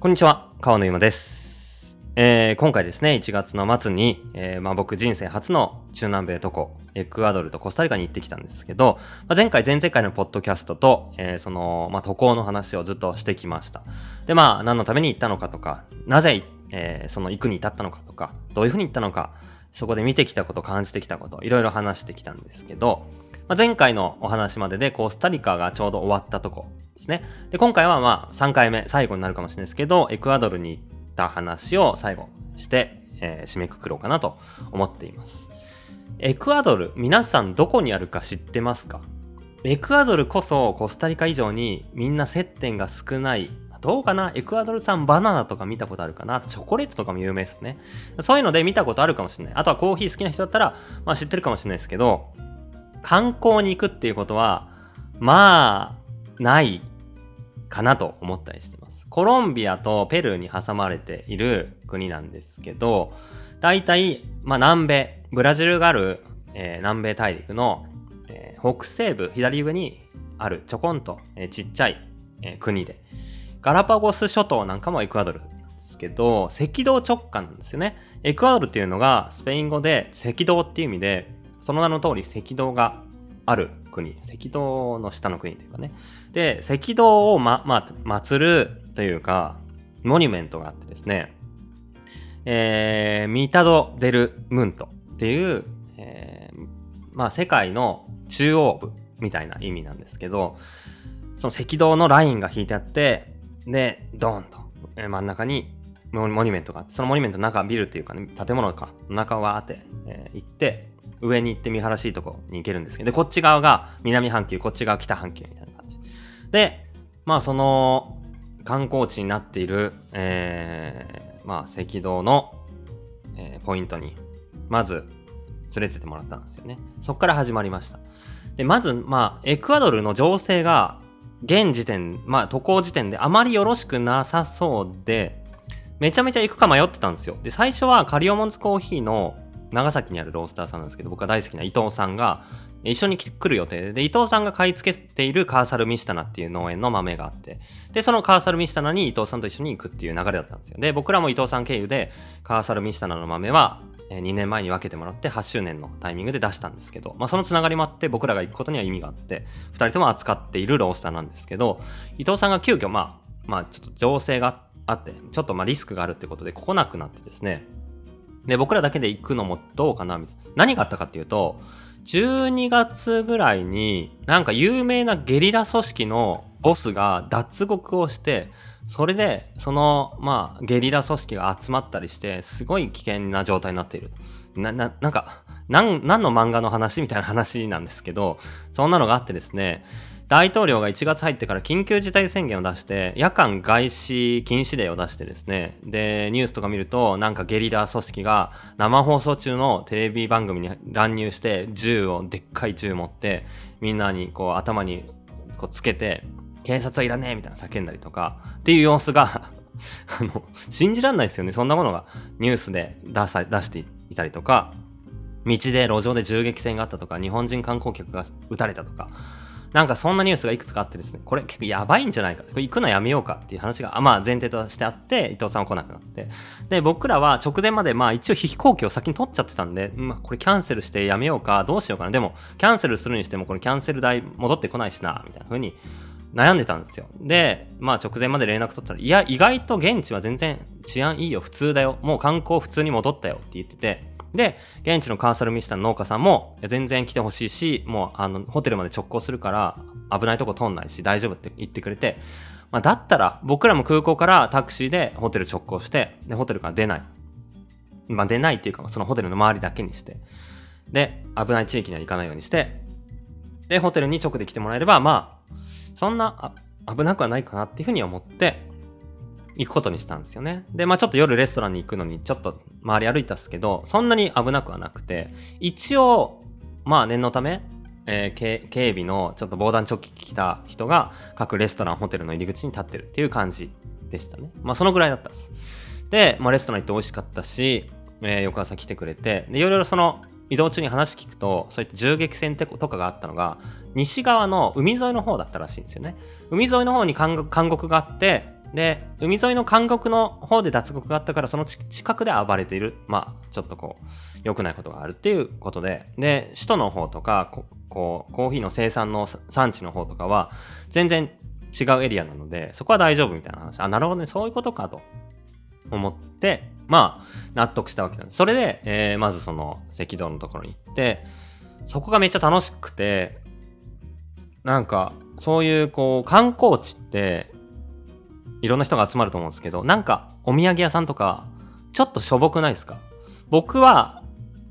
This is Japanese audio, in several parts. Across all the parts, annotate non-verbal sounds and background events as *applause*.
こんにちは、川野ゆまです。えー今回ですね、1月の末に、えーまあ、僕人生初の中南米渡航、エクアドルとコスタリカに行ってきたんですけど、まあ、前回、前々回のポッドキャストと、えーその、まあ、渡航の話をずっとしてきました。で、まあ、何のために行ったのかとか、なぜ、えその行くに至ったのかとか、どういうふうに行ったのか、そこで見てきたこと、感じてきたこと、いろいろ話してきたんですけど、まあ、前回のお話まででコスタリカがちょうど終わったとこですね。で、今回はまあ3回目、最後になるかもしれないですけど、エクアドルに行った話を最後して、えー締めくくろうかなと思っています。エクアドル、皆さんどこにあるか知ってますか？エクアドルこそコスタリカ以上にみんな接点が少ない。どうかな？エクアドル産バナナとか見たことあるかな？チョコレートとかも有名ですね。そういうので見たことあるかもしれない。あとはコーヒー好きな人だったら、まあ知ってるかもしれないですけど、観光に行くっていうことは、まあ、ないかなと思ったりしてます。コロンビアとペルーに挟まれている国なんですけど、大体、まあ南米、ブラジルがある、えー南米大陸の、えー北西部、左上にあるちょこんと、えーちっちゃい、えー国で、ガラパゴス諸島なんかもエクアドルなんですけど、赤道直下なんですよね。エクアドルっていうのがスペイン語で赤道っていう意味で、その名の通り赤道がある国。赤道の下の国というかね。で、赤道をま、ま、祀るというか、モニュメントがあってですね、えー、ミタド・デル・ムントっていう、えーまあ世界の中央部みたいな意味なんですけど、その赤道のラインが引いてあって、で、ドーンと、真ん中にモニュメントがあって、そのモニュメントの中、ビルっていうかね、建物か、中はあって、えー行って、上に行って見晴らしいとこに行けるんですけど、で、こっち側が南半球、こっち側北半球みたいな感じ。で、まあその観光地になっている、えーまあ赤道の、えーポイントに、まず連れてってもらったんですよね。そこから始まりました。で、まず、まあ、エクアドルの情勢が、現時点、まあ、渡航時点であまりよろしくなさそうで、めちゃめちゃ行くか迷ってたんですよ。で、最初はカリオモンズコーヒーの長崎にあるロースターさんなんですけど、僕が大好きな伊藤さんが、一緒に来る予定で、で、伊藤さんが買い付けているカーサルミシタナっていう農園の豆があって、で、そのカーサルミシタナに伊藤さんと一緒に行くっていう流れだったんですよ。で、僕らも伊藤さん経由で、カーサルミシタナの豆は、2年前に分けてもらって8周年のタイミングで出したんですけど、まあ、そのつながりもあって僕らが行くことには意味があって2人とも扱っているロースターなんですけど伊藤さんが急遽まあまあちょっと情勢があっあってちょっとまリスクがあるってことで来なくなってですね。で僕らだけで行くのもどうかなみたいな。何があったかっていうと12月ぐらいになんか有名なゲリラ組織のボスが脱獄をしてそれでそのまあゲリラ組織が集まったりしてすごい危険な状態になっている。なななんか何の漫画の話みたいな話なんですけどそんなのがあってですね大統領が1月入ってから緊急事態宣言を出して夜間外視禁止令を出してですね。でニュースとか見るとなんかゲリラ組織が生放送中のテレビ番組に乱入して銃をでっかい銃持ってみんなにこう頭にこうつけて警察はいらねえみたいな叫んだりとかっていう様子が *laughs* あの信じられないですよね。そんなものがニュースで出さ出していたりとか道で路上で銃撃戦があったとか日本人観光客が撃たれたとかなんかそんなニュースがいくつかあってですねこれ結構やばいんじゃないか。これ行くのやめようかっていう話がまあ前提としてあって伊藤さんは来なくなって。で僕らは直前までまあ一応飛行機を先に取っちゃってたんで、まあ、これキャンセルしてやめようかどうしようかな。でもキャンセルするにしてもこれキャンセル代戻ってこないしなみたいな風に悩んでたんですよ。で、まあ直前まで連絡取ったら、いや、意外と現地は全然治安いいよ、普通だよ、もう観光普通に戻ったよって言ってて、で、現地のカーサルミシタの農家さんも、全然来てほしいし、もうあの、ホテルまで直行するから、危ないとこ通んないし、大丈夫って言ってくれて、まあだったら、僕らも空港からタクシーでホテル直行して、で、ホテルから出ない。まあ出ないっていうか、そのホテルの周りだけにして、で、危ない地域には行かないようにして、で、ホテルに直で来てもらえれば、まあ、そんな危なくはないかなっていうふうに思って行くことにしたんですよね。で、まあちょっと夜レストランに行くのにちょっと周り歩いたんですけど、そんなに危なくはなくて、一応、まあ念のため、えー警備のちょっと防弾チョッキ着た人が各レストラン、ホテルの入り口に立ってるっていう感じでしたね。まあそのぐらいだったんです。で、まあレストラン行って美味しかったし、えー翌朝来てくれて、で、いろいろその移動中に話聞くと、そういった銃撃戦とかがあったのが、西側の海沿いの方だったらしいんですよね。海沿いの方に監獄があって、で、海沿いの監獄の方で脱獄があったから、その近くで暴れている。まあ、ちょっとこう、良くないことがあるっていうことで、で、首都の方とか、こう、コーヒーの生産の産地の方とかは、全然違うエリアなので、そこは大丈夫みたいな話。あ、なるほどね、そういうことかと思って、まあ、納得したわけなんです。それで、えー、まずその赤道のところに行って、そこがめっちゃ楽しくて、なんか、そういうこう、観光地って、いろんな人が集まると思うんですけど、なんか、お土産屋さんとか、ちょっとしょぼくないですか？僕は、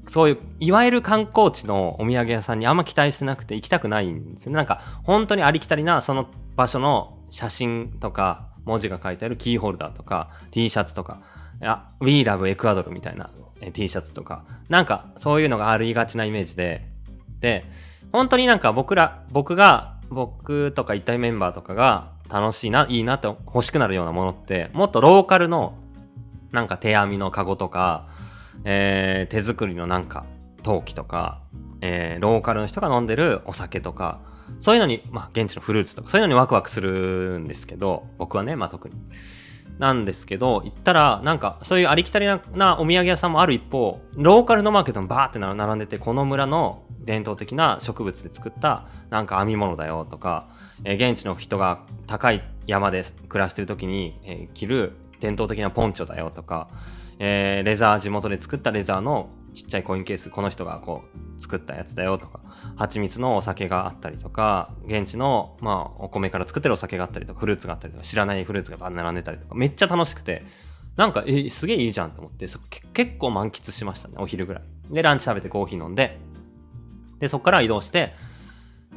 そういう、いわゆる観光地のお土産屋さんにあんま期待してなくて行きたくないんですよね。なんか、本当にありきたりな、その場所の写真とか、文字が書いてあるキーホルダーとか、T シャツとか、いや、We Love Ecuador みたいな T シャツとか、なんかそういうのがありがちなイメージで、で、本当になんか僕ら、僕が、僕とか一体メンバーとかが楽しいな、いいなって欲しくなるようなものって、もっとローカルのなんか手編みのカゴとか、えー、手作りのなんか陶器とか、えー、ローカルの人が飲んでるお酒とか、そういうのに、まあ現地のフルーツとか、そういうのにワクワクするんですけど、僕はね、まあ特に。なんですけど、行ったら、なんか、そういうありきたりなお土産屋さんもある一方、ローカルのマーケットもバーって並んでて、この村の伝統的な植物で作ったなんか編み物だよとか、えー、現地の人が高い山で暮らしてる時に、えー、着る伝統的なポンチョだよとか、えー、レザー地元で作ったレザーのちっちゃいコインケースこの人がこう作ったやつだよとか蜂蜜のお酒があったりとか現地のまあお米から作ってるお酒があったりとかフルーツがあったりとか知らないフルーツがバン並んでたりとかめっちゃ楽しくてなんかえすげえいいじゃんと思って結構満喫しましたねお昼ぐらい。でランチ食べてコーヒー飲んででそこから移動して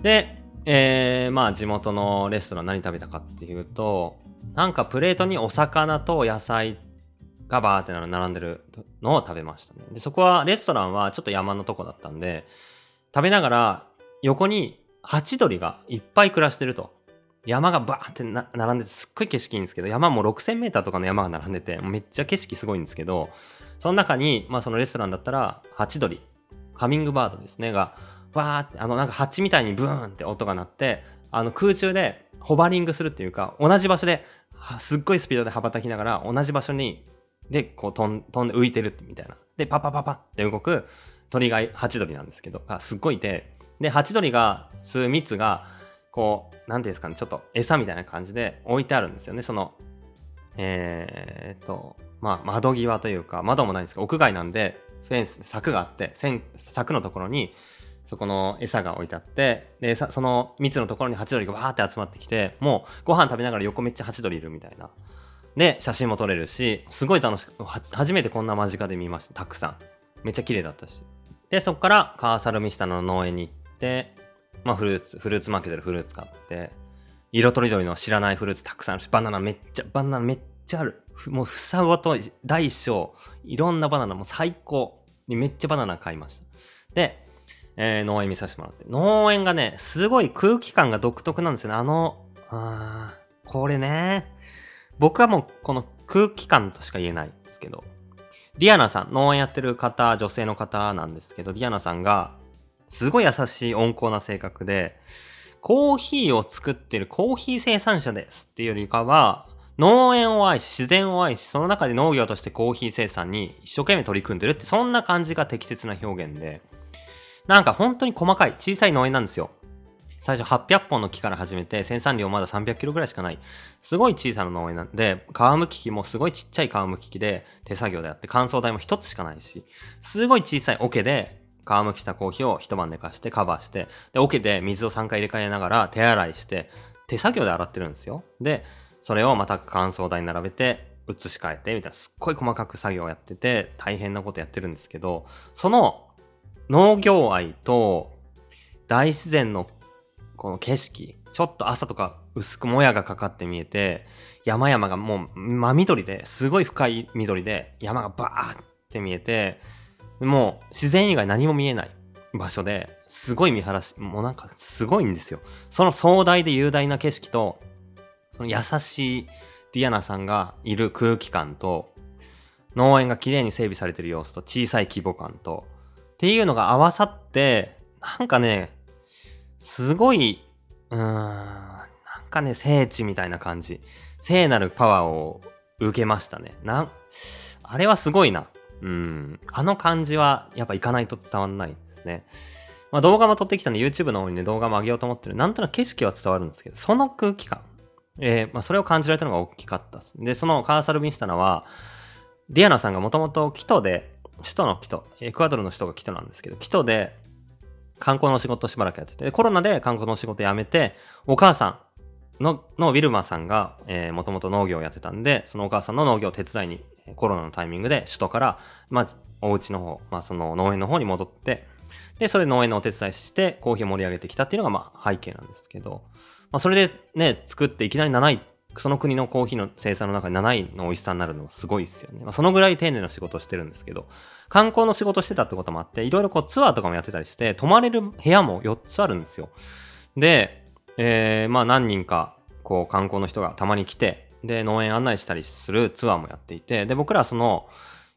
でえー、まあ地元のレストラン何食べたかっていうとなんかプレートにお魚と野菜がバーって並んでるのを食べましたね。で、そこはレストランはちょっと山のとこだったんで、食べながら横にハチドリがいっぱい暮らしてると。山がバーって並んでてすっごい景色いいんですけど、山も6000メーターとかの山が並んでて、めっちゃ景色すごいんですけど、その中に、まあそのレストランだったら、ハチドリ、ハミングバードですね、が、わーって、あのなんかハチみたいにブーンって音が鳴って、あの空中でホバリングするっていうか、同じ場所ですっごいスピードで羽ばたきながら、同じ場所にで、こう飛ん飛んで浮いてるみたいな。で、パパパパって動く鳥がハチドリなんですけど、がすっごいいて、で、ハチドリが吸う蜜が、こう、なんていうんですかね、ちょっと餌みたいな感じで置いてあるんですよね。その、えー、っと、まあ、窓際というか、窓もないんですけど、屋外なんで、フェンス、柵があって、柵のところに、そこの餌が置いてあって、で、その蜜のところにハチドリがわーって集まってきて、もうご飯食べながら横めっちゃハチドリいるみたいな。で、写真も撮れるし、すごい楽しく、初めてこんな間近で見ました。たくさん。めっちゃ綺麗だったし。で、そこからカーサルミシタの農園に行って、まあフルーツ、フルーツマーケットでフルーツ買って、色とりどりの知らないフルーツたくさんあるし、バナナめっちゃ、バナナめっちゃある。もう房ごと大小、いろんなバナナも最高にめっちゃバナナ買いました。で、えー、農園見させてもらって。農園がね、すごい空気感が独特なんですよね。あの、あこれね。僕はもうこの空気感としか言えないんですけど、ディアナさん、農園やってる方、女性の方なんですけど、ディアナさんが、すごい優しい温厚な性格で、コーヒーを作ってるコーヒー生産者ですっていうよりかは、農園を愛し、自然を愛し、その中で農業としてコーヒー生産に一生懸命取り組んでるって、そんな感じが適切な表現で、なんか本当に細かい、小さい農園なんですよ。最初800本の木から始めて生産量まだ300キロぐらいしかない。すごい小さな農園なんで皮むき機もすごいちっちゃい皮むき機で手作業であって乾燥台も1つしかないしすごい小さい桶で皮むきしたコーヒーを一晩寝かしてカバーしてで桶で水を3回入れ替えながら手洗いして手作業で洗ってるんですよ。でそれをまた乾燥台に並べて移し替えてみたいなすっごい細かく作業をやってて大変なことやってるんですけどその農業愛と大自然のこの景色、ちょっと朝とか薄くもやがかかって見えて、山々がもう真緑ですごい深い緑で山がバーって見えて、もう自然以外何も見えない場所ですごい見晴らし、もうなんかすごいんですよ。その壮大で雄大な景色と、その優しいディアナさんがいる空気感と、農園が綺麗に整備されてる様子と小さい規模感と、っていうのが合わさって、なんかね、すごい、うーん、なんかね、聖地みたいな感じ。聖なるパワーを受けましたね。なん、あれはすごいな。うん。あの感じはやっぱ行かないと伝わんないですね。まあ動画も撮ってきたんで YouTube の方にね動画も上げようと思ってる。なんとなく景色は伝わるんですけど、その空気感。えー、まあそれを感じられたのが大きかったです。で、そのカーサル・ミスタナは、ディアナさんがもともとキトで、首都のキト、エクアドルの首都がキトなんですけど、キトで観光の仕事をしばらくやってて、コロナで観光の仕事辞めて、お母さんののウィルマーさんが、もともと農業をやってたんで、そのお母さんの農業を手伝いに、コロナのタイミングで首都から、まあ、お家の方、まあ、その農園の方に戻って、で、それで農園のお手伝いして、コーヒーを盛り上げてきたっていうのが、まあ、背景なんですけど、まあ、それでね、作っていきなり7位その国のコーヒーの生産の中で7位の美味しさになるのはすごいですよね。まあ、そのぐらい丁寧な仕事をしてるんですけど、観光の仕事してたってこともあって、いろいろこうツアーとかもやってたりして、泊まれる部屋も4つあるんですよ。で、えー、まあ何人か、こう観光の人がたまに来て、で、農園案内したりするツアーもやっていて、で、僕らその、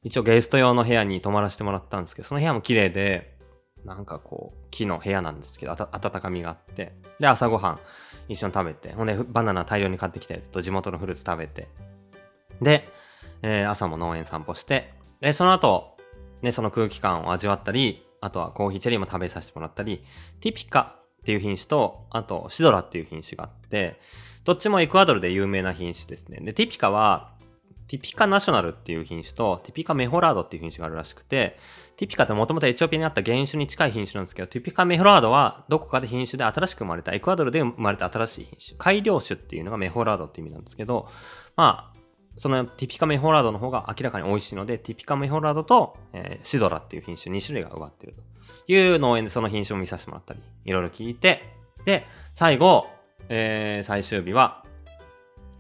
一応ゲスト用の部屋に泊まらせてもらったんですけど、その部屋も綺麗で、なんかこう、木の部屋なんですけど、温かみがあって、で、朝ごはん、一緒に食べて、ほんで、バナナ大量に買ってきたやつと地元のフルーツ食べて、で、えー、朝も農園散歩して、で、その後、ね、その空気感を味わったり、あとはコーヒーチェリーも食べさせてもらったり、ティピカっていう品種と、あとシドラっていう品種があって、どっちもエクアドルで有名な品種ですね。で、ティピカは、ティピカナショナルっていう品種と、ティピカメホラードっていう品種があるらしくて、ティピカってもともとエチオピアにあった原種に近い品種なんですけど、ティピカメホラードはどこかで品種で新しく生まれた、エクアドルで生まれた新しい品種。改良種っていうのがメホラードって意味なんですけど、まあ、そのティピカメホラードの方が明らかに美味しいので、ティピカメホラードと、えー、シドラっていう品種2種類が植わってるという農園でその品種を見させてもらったり、いろいろ聞いて、で、最後、えー、最終日は、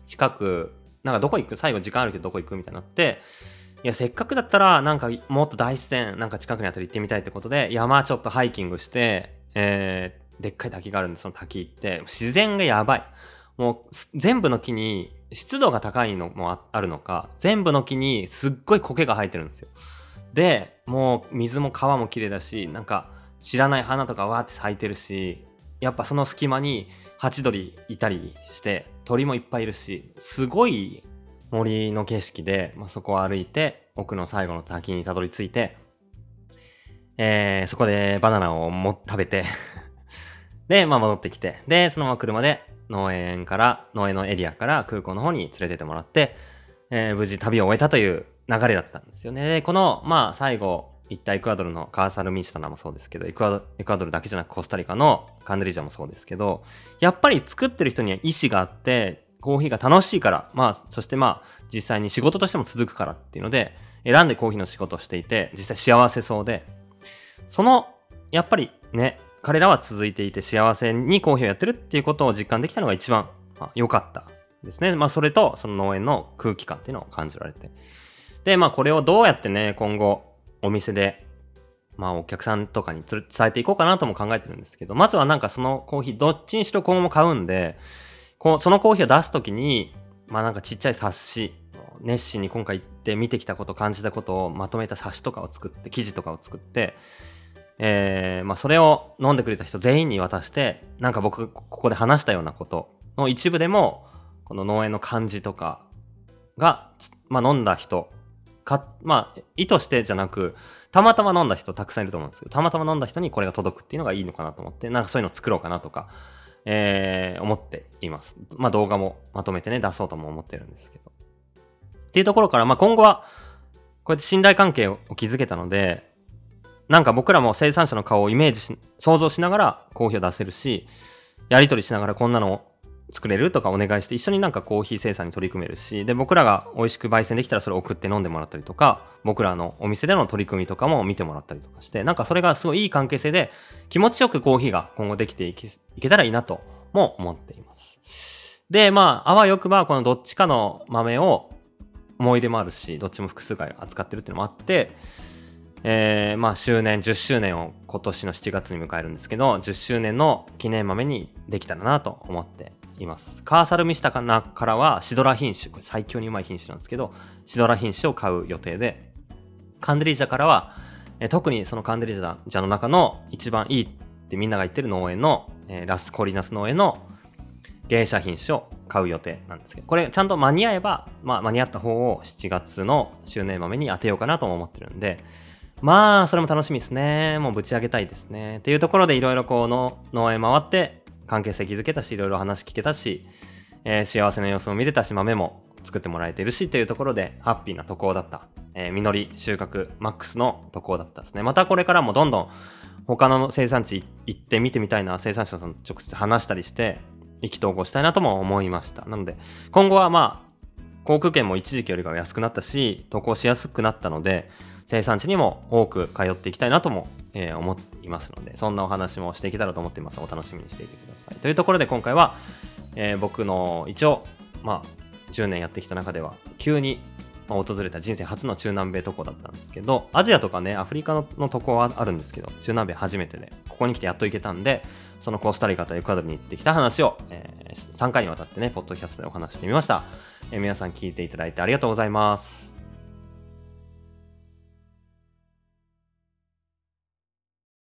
近くなんかどこ行く？最後時間あるけどどこ行く？みたいになって、いや、せっかくだったら、なんかもっと大自然、なんか近くにあったら行ってみたいってことで、山ちょっとハイキングして、えー、でっかい滝があるんで、その滝行って、自然がやばい。もう、全部の木に湿度が高いのもあるのか、全部の木にすっごい苔が生えてるんですよ。で、もう水も川も綺麗だし、なんか知らない花とかわーって咲いてるし、やっぱその隙間にハチドリいたりして鳥もいっぱいいるしすごい森の景色で、まあ、そこを歩いて奥の最後の滝にたどり着いて、えー、そこでバナナをも食べて *laughs* で、まあ、戻ってきてでそのまま車で農園から農園のエリアから空港の方に連れてってもらって、えー、無事旅を終えたという流れだったんですよね。でこのまあ最後行ったエクアドルのカーサル・ミシタナもそうですけどエクアドルだけじゃなくコスタリカのカンデリジャもそうですけどやっぱり作ってる人には意思があってコーヒーが楽しいからまあそしてまあ実際に仕事としても続くからっていうので選んでコーヒーの仕事をしていて実際幸せそうでそのやっぱりね彼らは続いていて幸せにコーヒーをやってるっていうことを実感できたのが一番良、かったですね。まあそれとその農園の空気感っていうのを感じられて。でまあこれをどうやってね今後お店で、まあお客さんとかに伝えていこうかなとも考えてるんですけど、まずはなんかそのコーヒー、どっちにしろ今後も買うんで、こうそのコーヒーを出すときに、まあなんかちっちゃい冊子、熱心に今回行って見てきたこと、感じたことをまとめた冊子とかを作って、記事とかを作って、えー、まあそれを飲んでくれた人全員に渡して、なんか僕ここで話したようなことの一部でも、この農園の感じとかが、まあ飲んだ人か、まあ、意図してじゃなく、たまたま飲んだ人たくさんいると思うんですけど、たまたま飲んだ人にこれが届くっていうのがいいのかなと思って、なんかそういうの作ろうかなとか、えー、思っています。まあ動画もまとめてね、出そうとも思ってるんですけど。っていうところから、まあ今後は、こうやって信頼関係を築けたので、なんか僕らも生産者の顔をイメージし、想像しながらコーヒーを出せるし、やり取りしながらこんなの作れるとかお願いして一緒になんかコーヒー生産に取り組めるしで僕らが美味しく焙煎できたらそれを送って飲んでもらったりとか僕らのお店での取り組みとかも見てもらったりとかしてなんかそれがすごいいい関係性で気持ちよくコーヒーが今後できていけたらいいなとも思っています。でまああわよくばこのどっちかの豆を思い出もあるしどっちも複数回扱ってるっていうのもあってえー、まあ周年10周年を今年の7月に迎えるんですけど10周年の記念豆にできたらなと思っています。カーサルミシタからはシドラ品種、これ最強にうまい品種なんですけど、シドラ品種を買う予定で、カンデリージャからは、え特にそのカンデリージャの中の一番いいってみんなが言ってる農園の、え、ラスコリナス農園の芸者品種を買う予定なんですけど、これちゃんと間に合えば、まあ間に合った方を7月の周年豆に当てようかなとも思ってるんで、まあ、それも楽しみですね。もうぶち上げたいですね。っていうところでいろいろこの農園回って関係性築けたし、いろいろ話聞けたし、えー、幸せな様子も見れたし、豆も作ってもらえてるしっていうところでハッピーな渡航だった。えー、実り収穫マックスの渡航だったですね。またこれからもどんどん他の生産地行って見てみたいな、生産者さんと直接話したりして、意気投合したいなとも思いました。なので、今後はまあ、航空券も一時期よりかは安くなったし、渡航しやすくなったので、生産地にも多く通っていきたいなとも、えー、思っていますので、そんなお話もしていけたらと思っています。お楽しみにしていてください。というところで今回は、えー、僕の一応、まあ、10年やってきた中では、急にま訪れた人生初の中南米渡航だったんですけど、アジアとかね、アフリカの渡航はあるんですけど、中南米初めてで、ここに来てやっと行けたんで、そのコスタリカとエクアドルに行ってきた話を、えー、3回にわたってね、ポッドキャストでお話してみました。えー、皆さん聞いていただいてありがとうございます。